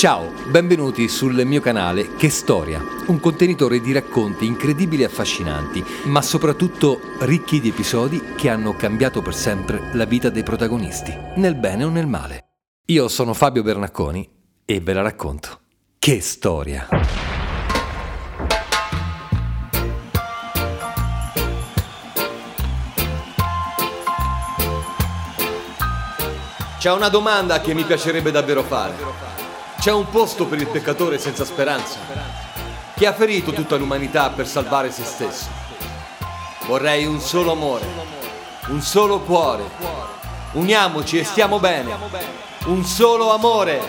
Ciao, benvenuti sul mio canale Che Storia, un contenitore di racconti incredibili e affascinanti, ma soprattutto ricchi di episodi che hanno cambiato per sempre la vita dei protagonisti, nel bene o nel male. Io sono Fabio Bernacconi e ve la racconto. Che storia! C'è una domanda che mi piacerebbe davvero fare. C'è un posto per il peccatore senza speranza, che ha ferito tutta l'umanità per salvare se stesso. Vorrei un solo amore, un solo cuore. Uniamoci e stiamo bene. Un solo amore.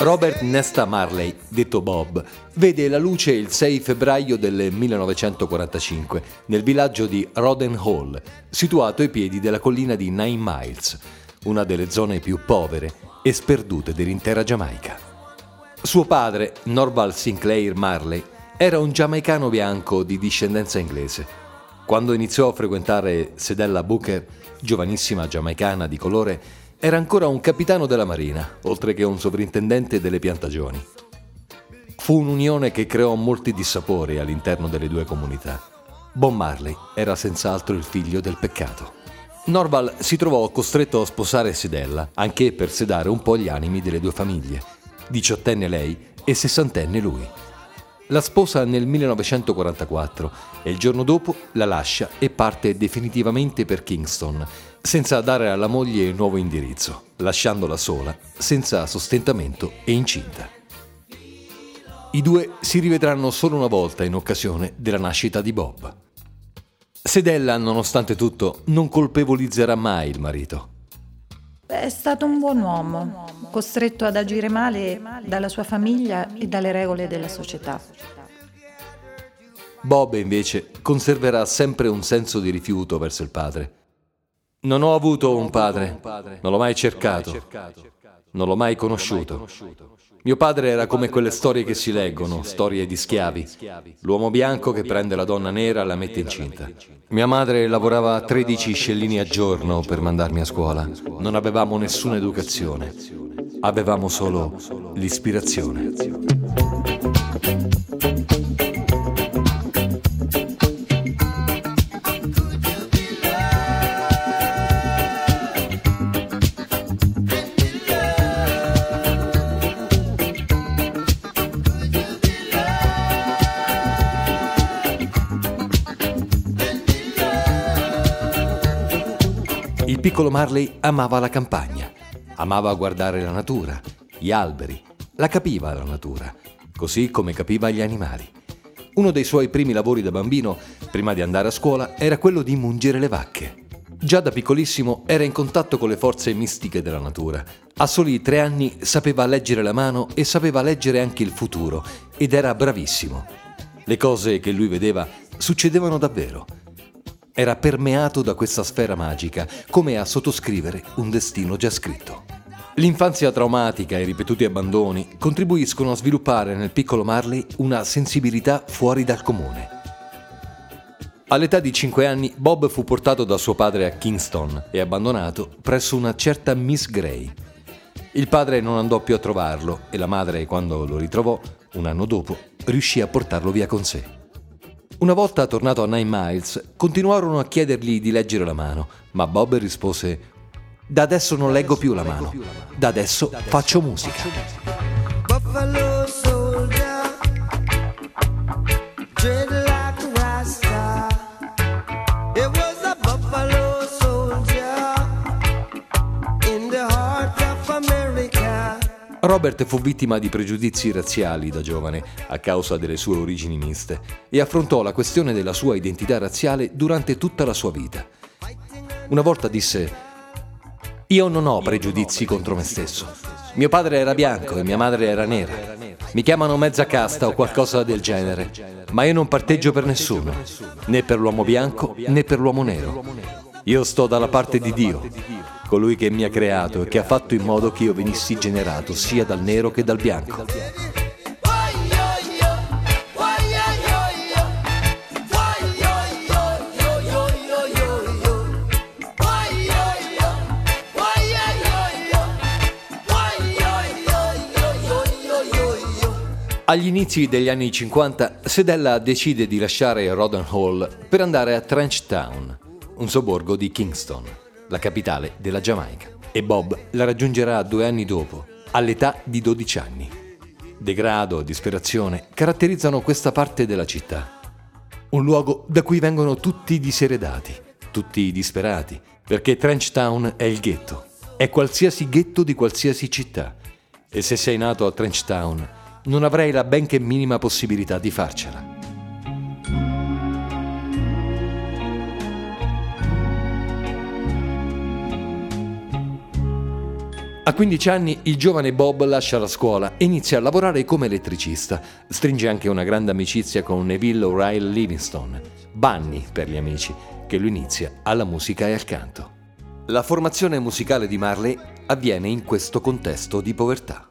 Robert Nesta Marley, detto Bob, vede la luce il 6 febbraio del 1945 nel villaggio di Roden Hall, situato ai piedi della collina di Nine Miles, una delle zone più povere e sperdute dell'intera Giamaica. Suo padre, Norval Sinclair Marley, era un giamaicano bianco di discendenza inglese. Quando iniziò a frequentare Sedella Booker, giovanissima giamaicana di colore, era ancora un capitano della marina, oltre che un sovrintendente delle piantagioni. Fu un'unione che creò molti dissapori all'interno delle due comunità. Bob Marley era senz'altro il figlio del peccato. Norval si trovò costretto a sposare Sedella, anche per sedare un po' gli animi delle due famiglie, diciottenne lei e sessantenne lui. La sposa nel 1944 e il giorno dopo la lascia e parte definitivamente per Kingston, senza dare alla moglie il nuovo indirizzo, lasciandola sola, senza sostentamento e incinta. I due si rivedranno solo una volta in occasione della nascita di Bob. Sedella, nonostante tutto, non colpevolizzerà mai il marito. È stato un buon uomo, costretto ad agire male dalla sua famiglia e dalle regole della società. Bob invece conserverà sempre un senso di rifiuto verso il padre non ho avuto un padre, non l'ho mai cercato, non l'ho mai conosciuto. Mio padre era come quelle storie che si leggono, storie di schiavi. L'uomo bianco che prende la donna nera e la mette incinta. Mia madre lavorava 13 scellini a giorno per mandarmi a scuola. Non avevamo nessuna educazione. Avevamo solo l'ispirazione. Piccolo Marley amava la campagna, amava guardare la natura, gli alberi, la capiva la natura, così come capiva gli animali. Uno dei suoi primi lavori da bambino, prima di andare a scuola, era quello di mungere le vacche. Già da piccolissimo era in contatto con le forze mistiche della natura. A soli tre anni sapeva leggere la mano e sapeva leggere anche il futuro ed era bravissimo. Le cose che lui vedeva succedevano davvero era permeato da questa sfera magica, come a sottoscrivere un destino già scritto. L'infanzia traumatica e i ripetuti abbandoni contribuiscono a sviluppare nel piccolo Marley una sensibilità fuori dal comune. All'età di 5 anni Bob fu portato da suo padre a Kingston e abbandonato presso una certa Miss Gray. Il padre non andò più a trovarlo e la madre, quando lo ritrovò, un anno dopo, riuscì a portarlo via con sé. Una volta tornato a Nine Miles, continuarono a chiedergli di leggere la mano, ma Bob rispose: Da adesso non leggo più la mano, da adesso faccio musica. Robert fu vittima di pregiudizi razziali da giovane a causa delle sue origini miste e affrontò la questione della sua identità razziale durante tutta la sua vita. Una volta disse, io non ho pregiudizi contro me stesso. Mio padre era bianco e mia madre era nera. Mi chiamano mezza casta o qualcosa del genere, ma io non parteggio per nessuno, né per l'uomo bianco né per l'uomo nero. Io sto dalla parte di Dio, colui che mi ha creato e che ha fatto in modo che io venissi generato sia dal nero che dal bianco. Agli inizi degli anni 50, Sedella decide di lasciare Roden Hall per andare a Trench Town, un sobborgo di Kingston, la capitale della Giamaica. E Bob la raggiungerà due anni dopo, all'età di 12 anni. Degrado e disperazione caratterizzano questa parte della città. Un luogo da cui vengono tutti diseredati, tutti disperati, perché Trench Town è il ghetto, è qualsiasi ghetto di qualsiasi città. E se sei nato a Trench Town, non avrei la benché minima possibilità di farcela. A 15 anni il giovane Bob lascia la scuola e inizia a lavorare come elettricista. Stringe anche una grande amicizia con Neville O'Reilly Livingston, Bunny per gli amici, che lo inizia alla musica e al canto. La formazione musicale di Marley avviene in questo contesto di povertà.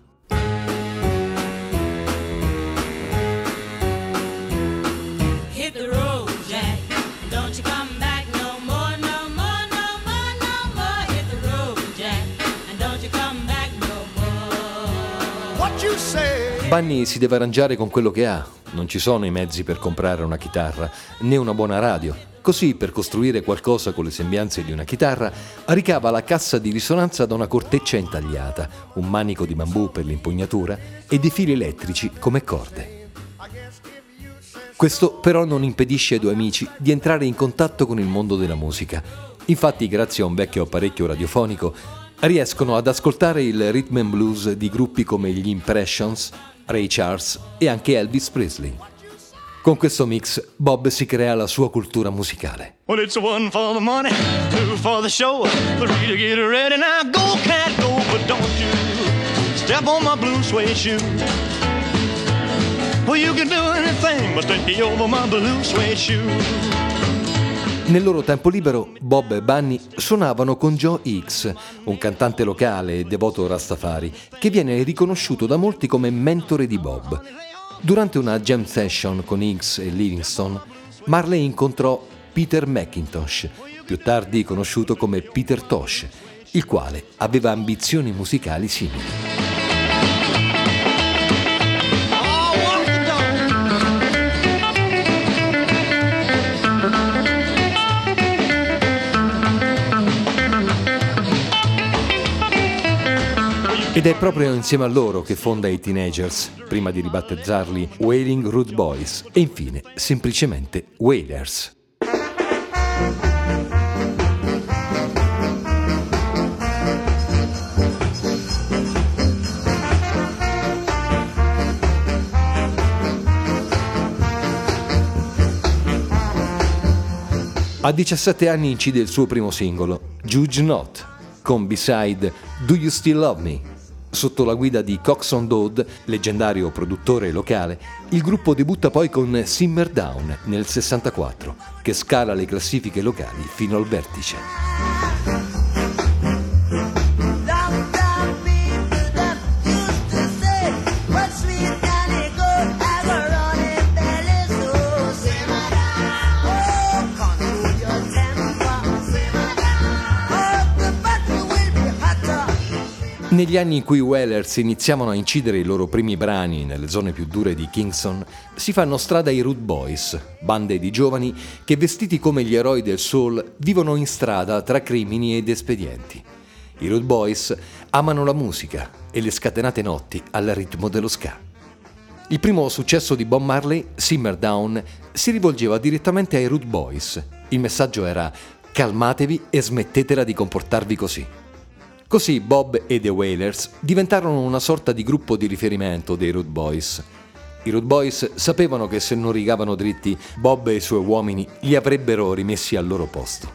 Bunny si deve arrangiare con quello che ha. Non ci sono i mezzi per comprare una chitarra, né una buona radio. Così, per costruire qualcosa con le sembianze di una chitarra, ricava la cassa di risonanza da una corteccia intagliata, un manico di bambù per l'impugnatura e dei fili elettrici come corde. Questo però non impedisce ai due amici di entrare in contatto con il mondo della musica. Infatti, grazie a un vecchio apparecchio radiofonico, riescono ad ascoltare il rhythm and blues di gruppi come gli Impressions, Ray Charles e anche Elvis Presley. Con questo mix Bob si crea la sua cultura musicale. Well, it's one for the money, two for the show, three to get ready. Now go, cat, go, but don't you step on my blue suede shoe. Well, you can do anything but stay over my blue suede shoe. Nel loro tempo libero, Bob e Bunny suonavano con Joe Hicks, un cantante locale e devoto Rastafari, che viene riconosciuto da molti come mentore di Bob. Durante una jam session con Hicks e Livingston, Marley incontrò Peter McIntosh, più tardi conosciuto come Peter Tosh, il quale aveva ambizioni musicali simili. Ed è proprio insieme a loro che fonda i Teenagers, prima di ribattezzarli Wailing Root Boys e infine semplicemente Wailers. A 17 anni incide il suo primo singolo, Judge Not, con B-side Do You Still Love Me? Sotto la guida di Coxon Dodd, leggendario produttore locale, il gruppo debutta poi con Simmer Down nel 64, che scala le classifiche locali fino al vertice. Negli anni in cui i Whalers iniziavano a incidere i loro primi brani nelle zone più dure di Kingston, si fanno strada i Root Boys, bande di giovani che vestiti come gli eroi del soul vivono in strada tra crimini ed espedienti. I Root Boys amano la musica e le scatenate notti al ritmo dello ska. Il primo successo di Bob Marley, Simmer Down, si rivolgeva direttamente ai Root Boys. Il messaggio era calmatevi e smettetela di comportarvi così. Così Bob e The Wailers diventarono una sorta di gruppo di riferimento dei Root Boys. I Root Boys sapevano che se non rigavano dritti, Bob e i suoi uomini li avrebbero rimessi al loro posto.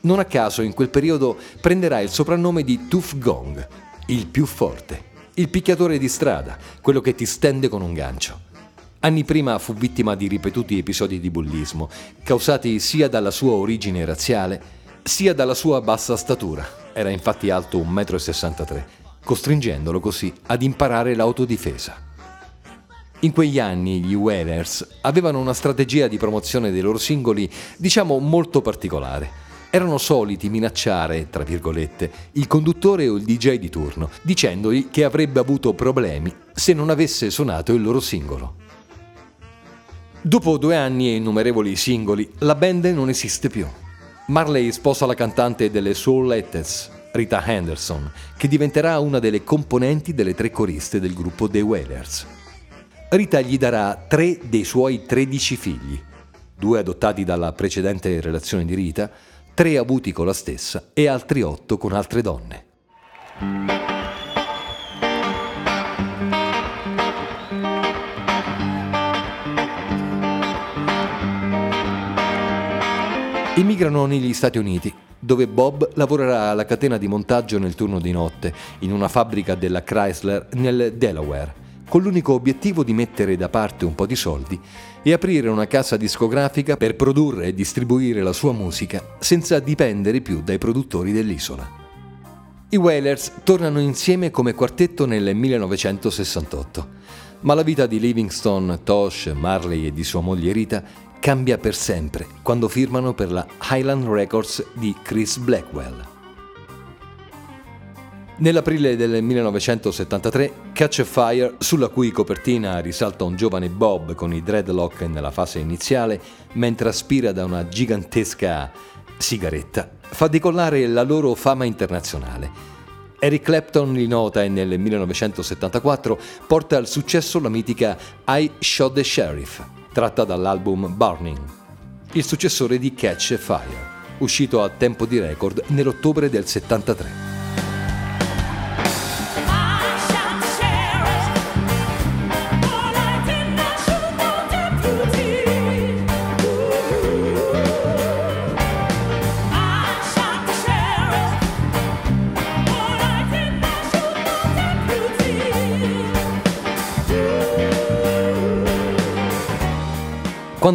Non a caso in quel periodo prenderà il soprannome di Tooth Gong, il più forte. il picchiatore di strada, quello che ti stende con un gancio. Anni prima fu vittima di ripetuti episodi di bullismo, causati sia dalla sua origine razziale, sia dalla sua bassa statura. Era infatti alto 1,63 m, costringendolo così ad imparare l'autodifesa. In quegli anni gli Whalers avevano una strategia di promozione dei loro singoli, diciamo, molto particolare. Erano soliti minacciare, tra virgolette, il conduttore o il DJ di turno, dicendogli che avrebbe avuto problemi se non avesse suonato il loro singolo. Dopo due anni e innumerevoli singoli, la band non esiste più. Marley sposa la cantante delle Soul Letters, Rita Henderson, che diventerà una delle componenti delle tre coriste del gruppo The Wailers. Rita gli darà tre dei suoi 13 figli, due adottati dalla precedente relazione di Rita, tre avuti con la stessa e altri otto con altre donne. Emigrano negli Stati Uniti, dove Bob lavorerà alla catena di montaggio nel turno di notte, in una fabbrica della Chrysler nel Delaware con l'unico obiettivo di mettere da parte un po' di soldi e aprire una casa discografica per produrre e distribuire la sua musica senza dipendere più dai produttori dell'isola. I Wailers tornano insieme come quartetto nel 1968, ma la vita di Livingston, Tosh, Marley e di sua moglie Rita cambia per sempre quando firmano per la Highland Records di Chris Blackwell. Nell'aprile del 1973, Catch a Fire, sulla cui copertina risalta un giovane Bob con i dreadlock nella fase iniziale, mentre aspira da una gigantesca sigaretta, fa decollare la loro fama internazionale. Eric Clapton li nota e nel 1974 porta al successo la mitica I Shot the Sheriff, tratta dall'album Burning, il successore di Catch a Fire, uscito a tempo di record nell'ottobre del 73.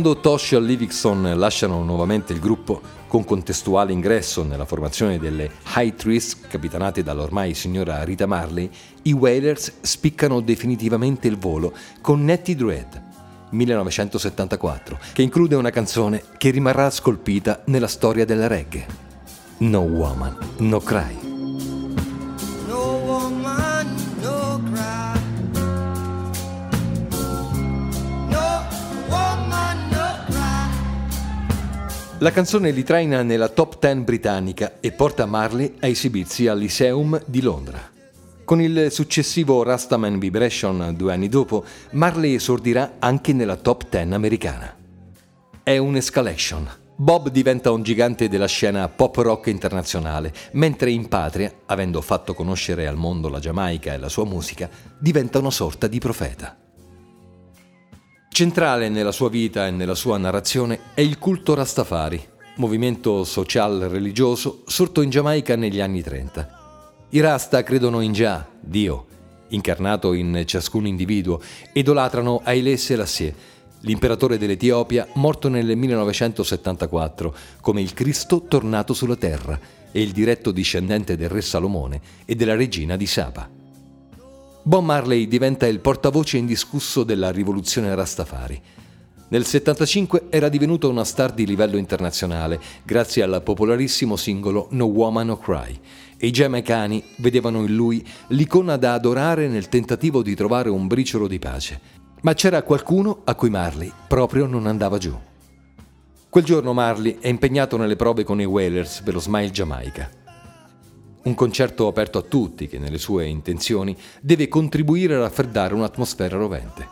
Quando Tosh e Livingston lasciano nuovamente il gruppo, con contestuale ingresso nella formazione delle High Trees capitanate dall'ormai signora Rita Marley, i Wailers spiccano definitivamente il volo con Nettie Dread, 1974, che include una canzone che rimarrà scolpita nella storia della reggae. No Woman, No Cry. La canzone li traina nella top 10 britannica e porta Marley a esibirsi al Lyceum di Londra. Con il successivo Rastaman Vibration due anni dopo, Marley esordirà anche nella top 10 americana. È un'escalation. Bob diventa un gigante della scena pop rock internazionale, mentre in patria, avendo fatto conoscere al mondo la Giamaica e la sua musica, diventa una sorta di profeta. Centrale nella sua vita e nella sua narrazione è il culto Rastafari, movimento social-religioso sorto in Giamaica negli anni 30. I Rasta credono in Jah, Dio, incarnato in ciascun individuo, idolatrano Haile Selassie, l'imperatore dell'Etiopia morto nel 1974 come il Cristo tornato sulla terra e il diretto discendente del re Salomone e della regina di Saba. Bob Marley diventa il portavoce indiscusso della rivoluzione Rastafari. Nel 75 era divenuto una star di livello internazionale grazie al popolarissimo singolo No Woman No Cry e i giamaicani vedevano in lui l'icona da adorare nel tentativo di trovare un briciolo di pace. Ma c'era qualcuno a cui Marley proprio non andava giù. Quel giorno Marley è impegnato nelle prove con i Whalers per lo Smile Jamaica. Un concerto aperto a tutti che nelle sue intenzioni deve contribuire a raffreddare un'atmosfera rovente.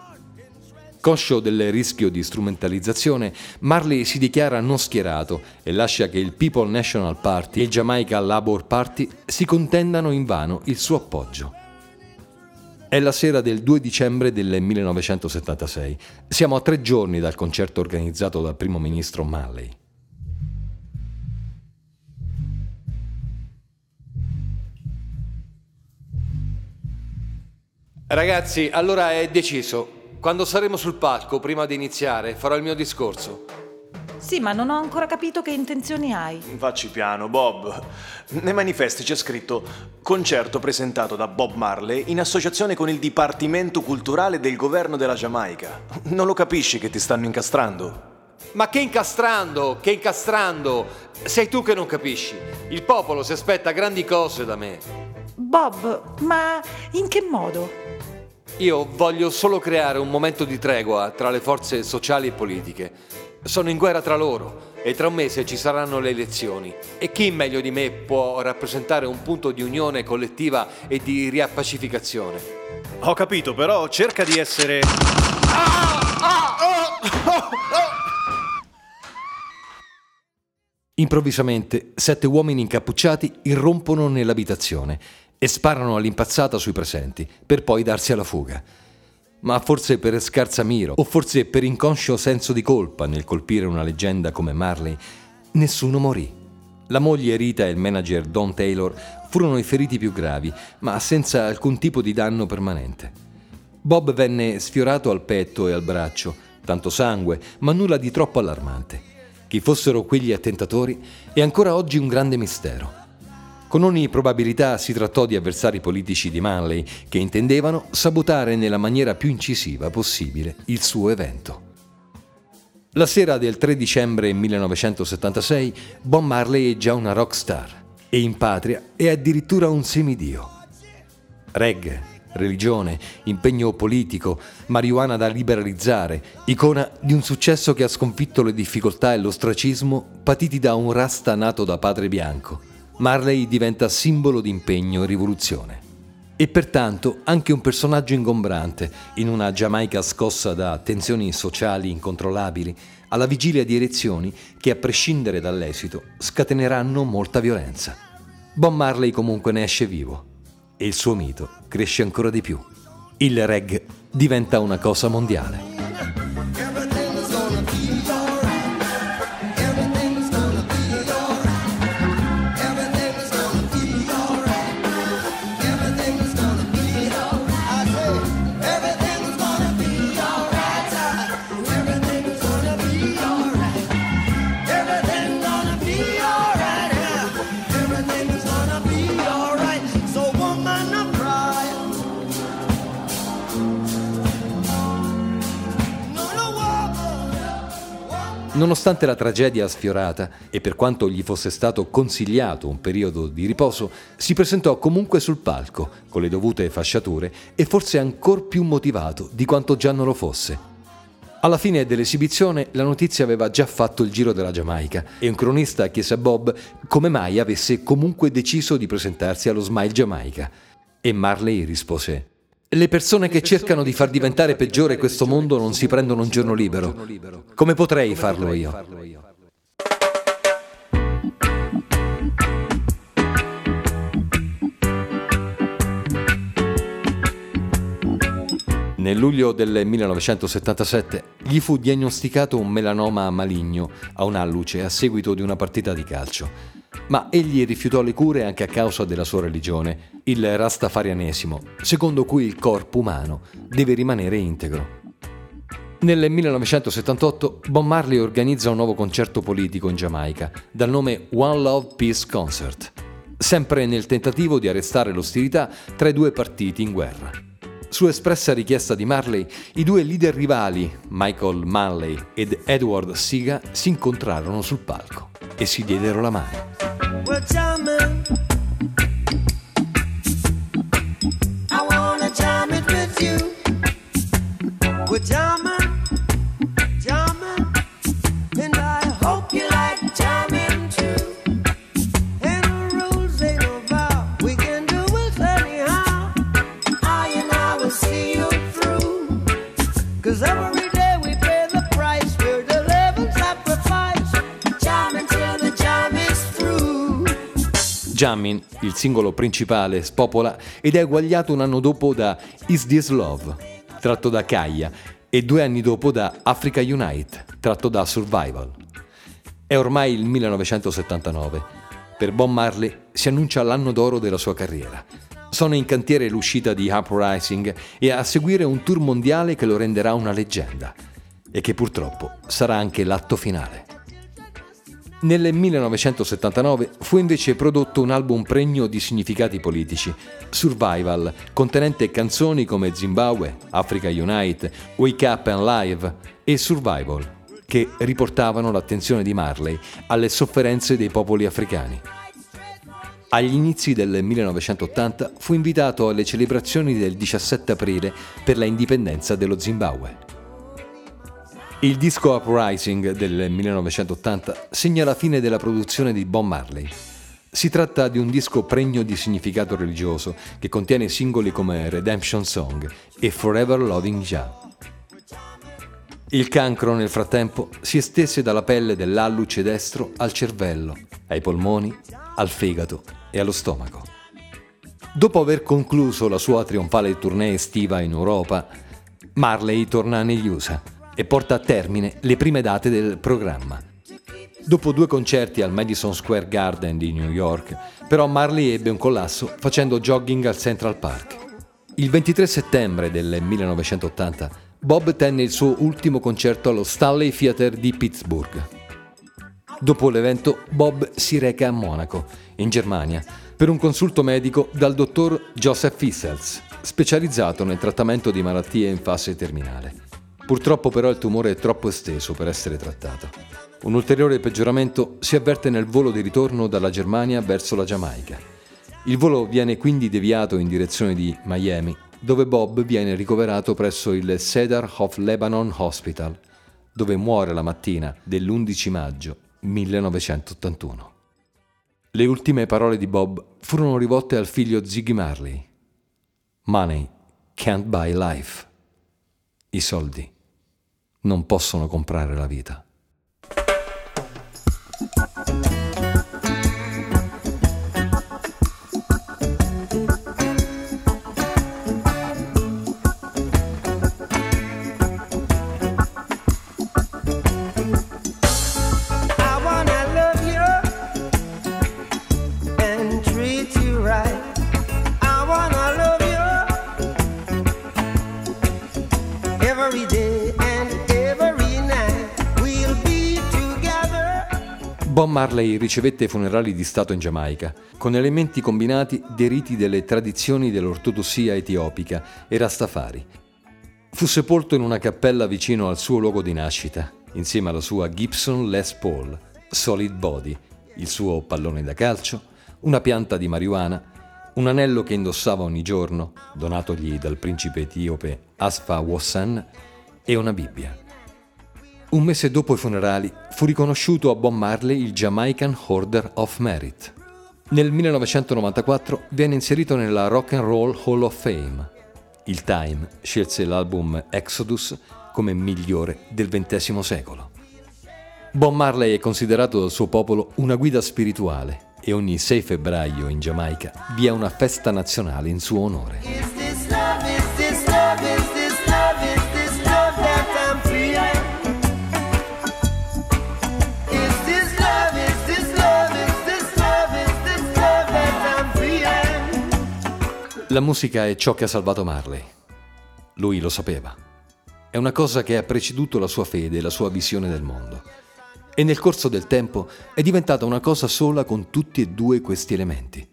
Conscio del rischio di strumentalizzazione, Marley si dichiara non schierato e lascia che il People National Party e il Jamaica Labour Party si contendano invano il suo appoggio. È la sera del 2 dicembre del 1976. Siamo a tre giorni dal concerto organizzato dal primo ministro Marley. Ragazzi, allora è deciso. Quando saremo sul palco, prima di iniziare, farò il mio discorso. Sì, ma non ho ancora capito che intenzioni hai. Facci piano, Bob. Nei manifesti c'è scritto concerto presentato da Bob Marley in associazione con il Dipartimento Culturale del Governo della Giamaica. Non lo capisci che ti stanno incastrando? Ma che incastrando, che incastrando! Sei tu che non capisci. Il popolo si aspetta grandi cose da me. Bob, ma in che modo? Io voglio solo creare un momento di tregua tra le forze sociali e politiche. Sono in guerra tra loro e tra un mese ci saranno le elezioni. E chi meglio di me può rappresentare un punto di unione collettiva e di riappacificazione? Ho capito, però cerca di essere... Improvvisamente, sette uomini incappucciati irrompono nell'abitazione e sparano all'impazzata sui presenti, per poi darsi alla fuga. Ma forse per scarsa miro, o forse per inconscio senso di colpa nel colpire una leggenda come Marley, nessuno morì. La moglie Rita e il manager Don Taylor furono i feriti più gravi, ma senza alcun tipo di danno permanente. Bob venne sfiorato al petto e al braccio, tanto sangue, ma nulla di troppo allarmante. Chi fossero quegli attentatori è ancora oggi un grande mistero. Con ogni probabilità si trattò di avversari politici di Manley che intendevano sabotare nella maniera più incisiva possibile il suo evento. La sera del 3 dicembre 1976 Bob Marley è già una rock star e in patria è addirittura un semidio. Reggae, religione, impegno politico, marijuana da liberalizzare, icona di un successo che ha sconfitto le difficoltà e l'ostracismo patiti da un rasta nato da padre bianco Marley diventa simbolo di impegno e rivoluzione. E pertanto anche un personaggio ingombrante in una Giamaica scossa da tensioni sociali incontrollabili, alla vigilia di elezioni che, a prescindere dall'esito, scateneranno molta violenza. Bob Marley comunque ne esce vivo e il suo mito cresce ancora di più. Il reggae diventa una cosa mondiale. Nonostante la tragedia sfiorata e per quanto gli fosse stato consigliato un periodo di riposo, si presentò comunque sul palco, con le dovute fasciature e forse ancor più motivato di quanto già non lo fosse. Alla fine dell'esibizione la notizia aveva già fatto il giro della Giamaica e un cronista chiese a Bob come mai avesse comunque deciso di presentarsi allo Smile Jamaica. E Marley rispose le persone che cercano di far diventare peggiore questo mondo non si prendono un giorno libero. Come potrei farlo io? Nel luglio del 1977 gli fu diagnosticato un melanoma maligno a un alluce a seguito di una partita di calcio ma egli rifiutò le cure anche a causa della sua religione, il rastafarianesimo, secondo cui il corpo umano deve rimanere integro. Nel 1978 Bob Marley organizza un nuovo concerto politico in Giamaica, dal nome One Love Peace Concert, sempre nel tentativo di arrestare l'ostilità tra i due partiti in guerra. Su espressa richiesta di Marley, i due leader rivali, Michael Manley ed Edward Siga, si incontrarono sul palco e si diedero la mano. Well, jamming. I wanna jam it with you. We're jamming. Jammin, il singolo principale, spopola ed è eguagliato un anno dopo da Is This Love, tratto da Kaya, e due anni dopo da Africa Unite, tratto da Survival. È ormai il 1979. Per Bob Marley si annuncia l'anno d'oro della sua carriera. Sono in cantiere l'uscita di Uprising e a seguire un tour mondiale che lo renderà una leggenda e che purtroppo sarà anche l'atto finale. Nel 1979 fu invece prodotto un album pregno di significati politici, Survival, contenente canzoni come Zimbabwe, Africa Unite, Wake Up and Live e Survival, che riportavano l'attenzione di Marley alle sofferenze dei popoli africani. Agli inizi del 1980 fu invitato alle celebrazioni del 17 aprile per la indipendenza dello Zimbabwe. Il disco Uprising del 1980 segna la fine della produzione di Bob Marley. Si tratta di un disco pregno di significato religioso che contiene singoli come Redemption Song e Forever Loving Jah. Il cancro nel frattempo si estese dalla pelle dell'alluce destro al cervello, ai polmoni, al fegato e allo stomaco. Dopo aver concluso la sua trionfale tournée estiva in Europa, Marley torna negli USA e porta a termine le prime date del programma. Dopo due concerti al Madison Square Garden di New York, però Marley ebbe un collasso facendo jogging al Central Park. Il 23 settembre del 1980 Bob tenne il suo ultimo concerto allo Stanley Theatre di Pittsburgh. Dopo l'evento, Bob si reca a Monaco, in Germania, per un consulto medico dal dottor Joseph Fissels, specializzato nel trattamento di malattie in fase terminale. Purtroppo però il tumore è troppo esteso per essere trattato. Un ulteriore peggioramento si avverte nel volo di ritorno dalla Germania verso la Giamaica. Il volo viene quindi deviato in direzione di Miami dove Bob viene ricoverato presso il Cedar of Lebanon Hospital, dove muore la mattina dell'11 maggio 1981. Le ultime parole di Bob furono rivolte al figlio Ziggy Marley. Money can't buy life. I soldi non possono comprare la vita. Marley ricevette funerali di Stato in Giamaica, con elementi combinati dei riti delle tradizioni dell'ortodossia etiopica e Rastafari. Fu sepolto in una cappella vicino al suo luogo di nascita, insieme alla sua Gibson Les Paul, Solid Body, il suo pallone da calcio, una pianta di marijuana, un anello che indossava ogni giorno, donatogli dal principe etiope Asfa Wassan, e una Bibbia. Un mese dopo i funerali fu riconosciuto a Bob Marley il Jamaican Order of Merit. Nel 1994 viene inserito nella Rock and Roll Hall of Fame. Il Time scelse l'album Exodus come migliore del XX secolo. Bob Marley è considerato dal suo popolo una guida spirituale e ogni 6 febbraio in Giamaica vi è una festa nazionale in suo onore. La musica è ciò che ha salvato Marley. Lui lo sapeva. È una cosa che ha preceduto la sua fede e la sua visione del mondo. E nel corso del tempo è diventata una cosa sola con tutti e due questi elementi.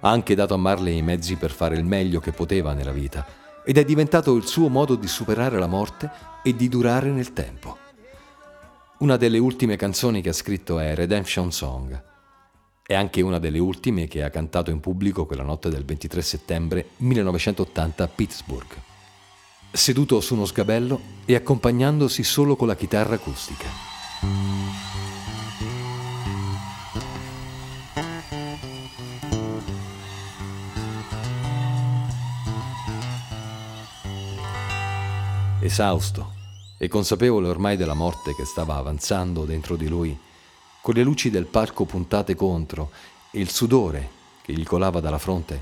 Ha anche dato a Marley i mezzi per fare il meglio che poteva nella vita ed è diventato il suo modo di superare la morte e di durare nel tempo. Una delle ultime canzoni che ha scritto è Redemption Song è anche una delle ultime che ha cantato in pubblico quella notte del 23 settembre 1980 a Pittsburgh, seduto su uno sgabello e accompagnandosi solo con la chitarra acustica. Esausto e consapevole ormai della morte che stava avanzando dentro di lui, con le luci del palco puntate contro e il sudore che gli colava dalla fronte,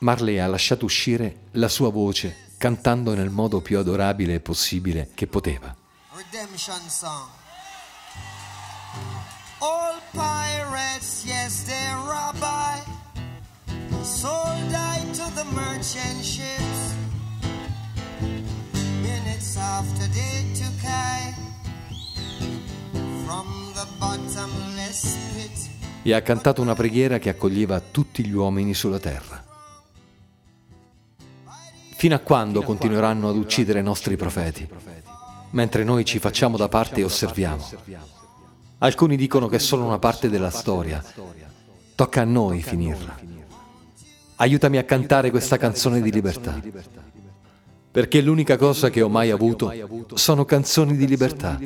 Marley ha lasciato uscire la sua voce cantando nel modo più adorabile possibile che poteva. Redemption song. All pirates, yes, they rabbi, sold I to the merchant ships. Minutes after they took I E ha cantato una preghiera che accoglieva tutti gli uomini sulla terra. Fino a quando continueranno ad uccidere i nostri profeti, mentre noi ci facciamo da parte e osserviamo? Alcuni dicono che è solo una parte della storia. Tocca a noi finirla. Aiutami a cantare questa canzone di libertà. Perché l'unica cosa che ho mai avuto sono canzoni di libertà.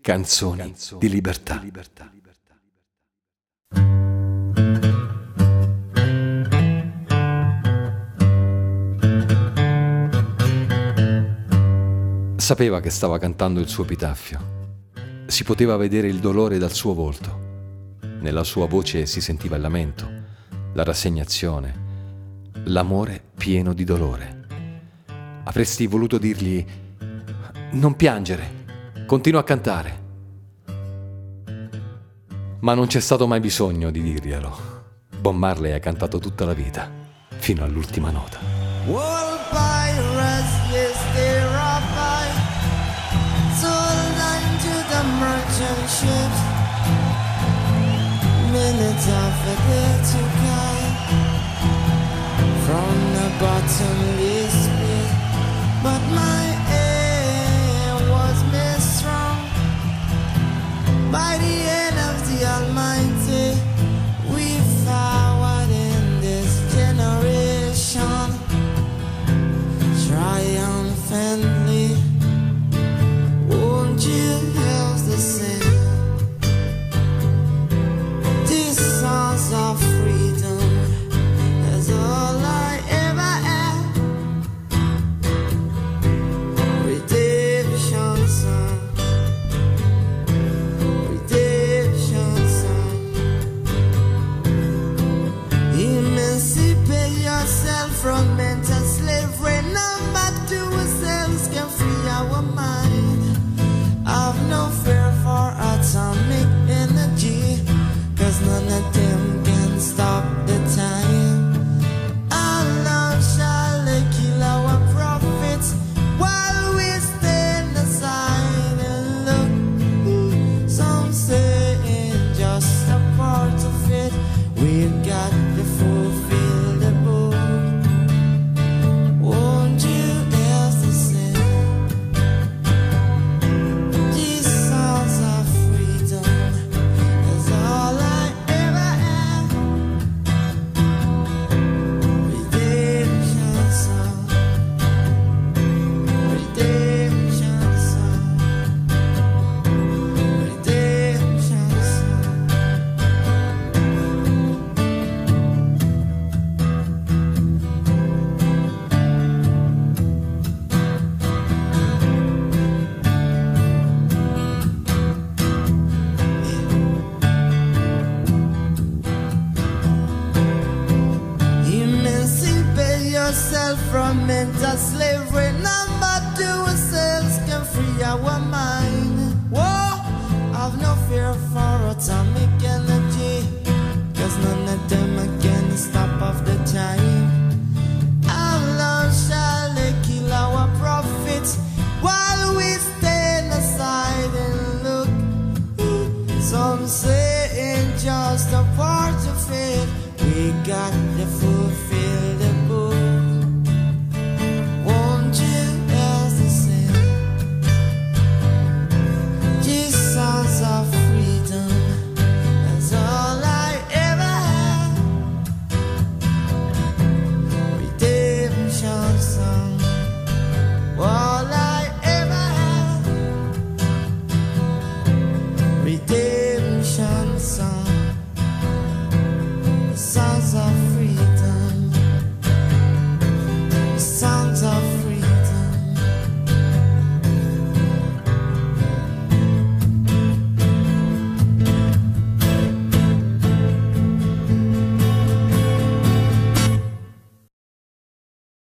Canzoni di libertà. Sapeva che stava cantando il suo epitaffio. Si poteva vedere il dolore dal suo volto. Nella sua voce si sentiva il lamento, la rassegnazione, l'amore pieno di dolore. Avresti voluto dirgli non piangere, continua a cantare. Ma non c'è stato mai bisogno di dirglielo. Bob Marley ha cantato tutta la vita, fino all'ultima nota. Forget to got